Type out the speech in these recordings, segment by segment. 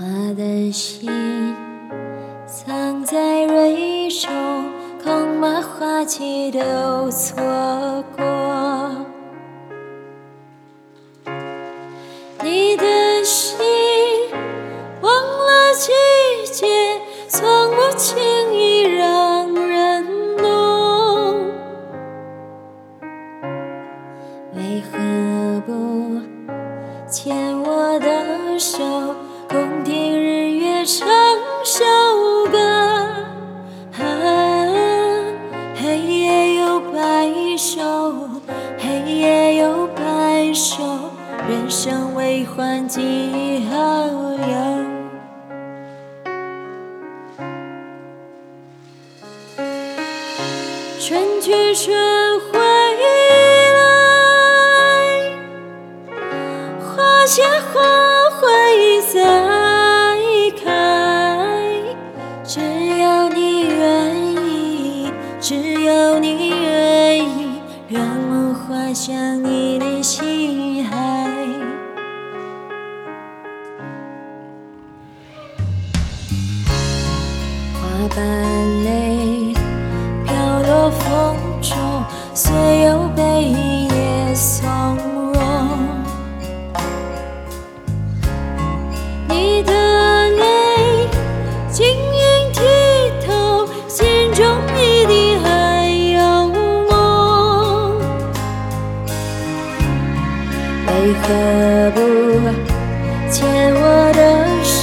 花的心藏在蕊中，恐怕花期都错过。唱首歌？啊，黑夜有白首，黑夜有白首，人生为欢几何有？春去春我划向你的心海。花瓣泪飘落风中，随为何不牵我的手，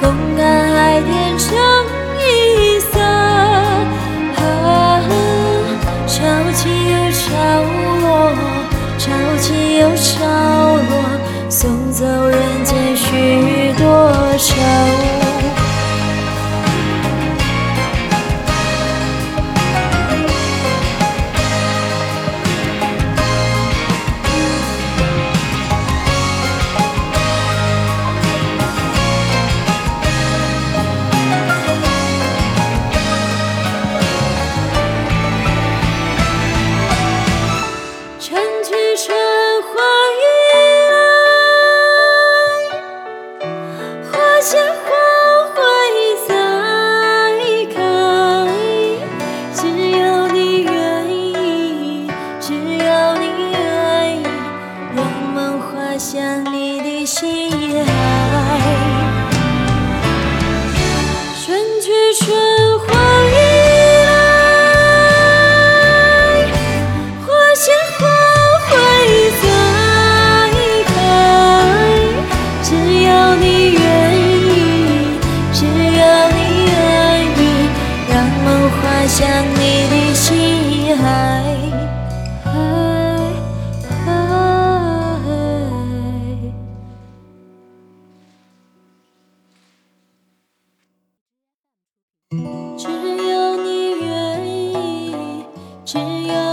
共看海天成一色？啊，潮起又潮落，潮起又潮落，送走人间许多愁。想你的心也。只要你愿意，只要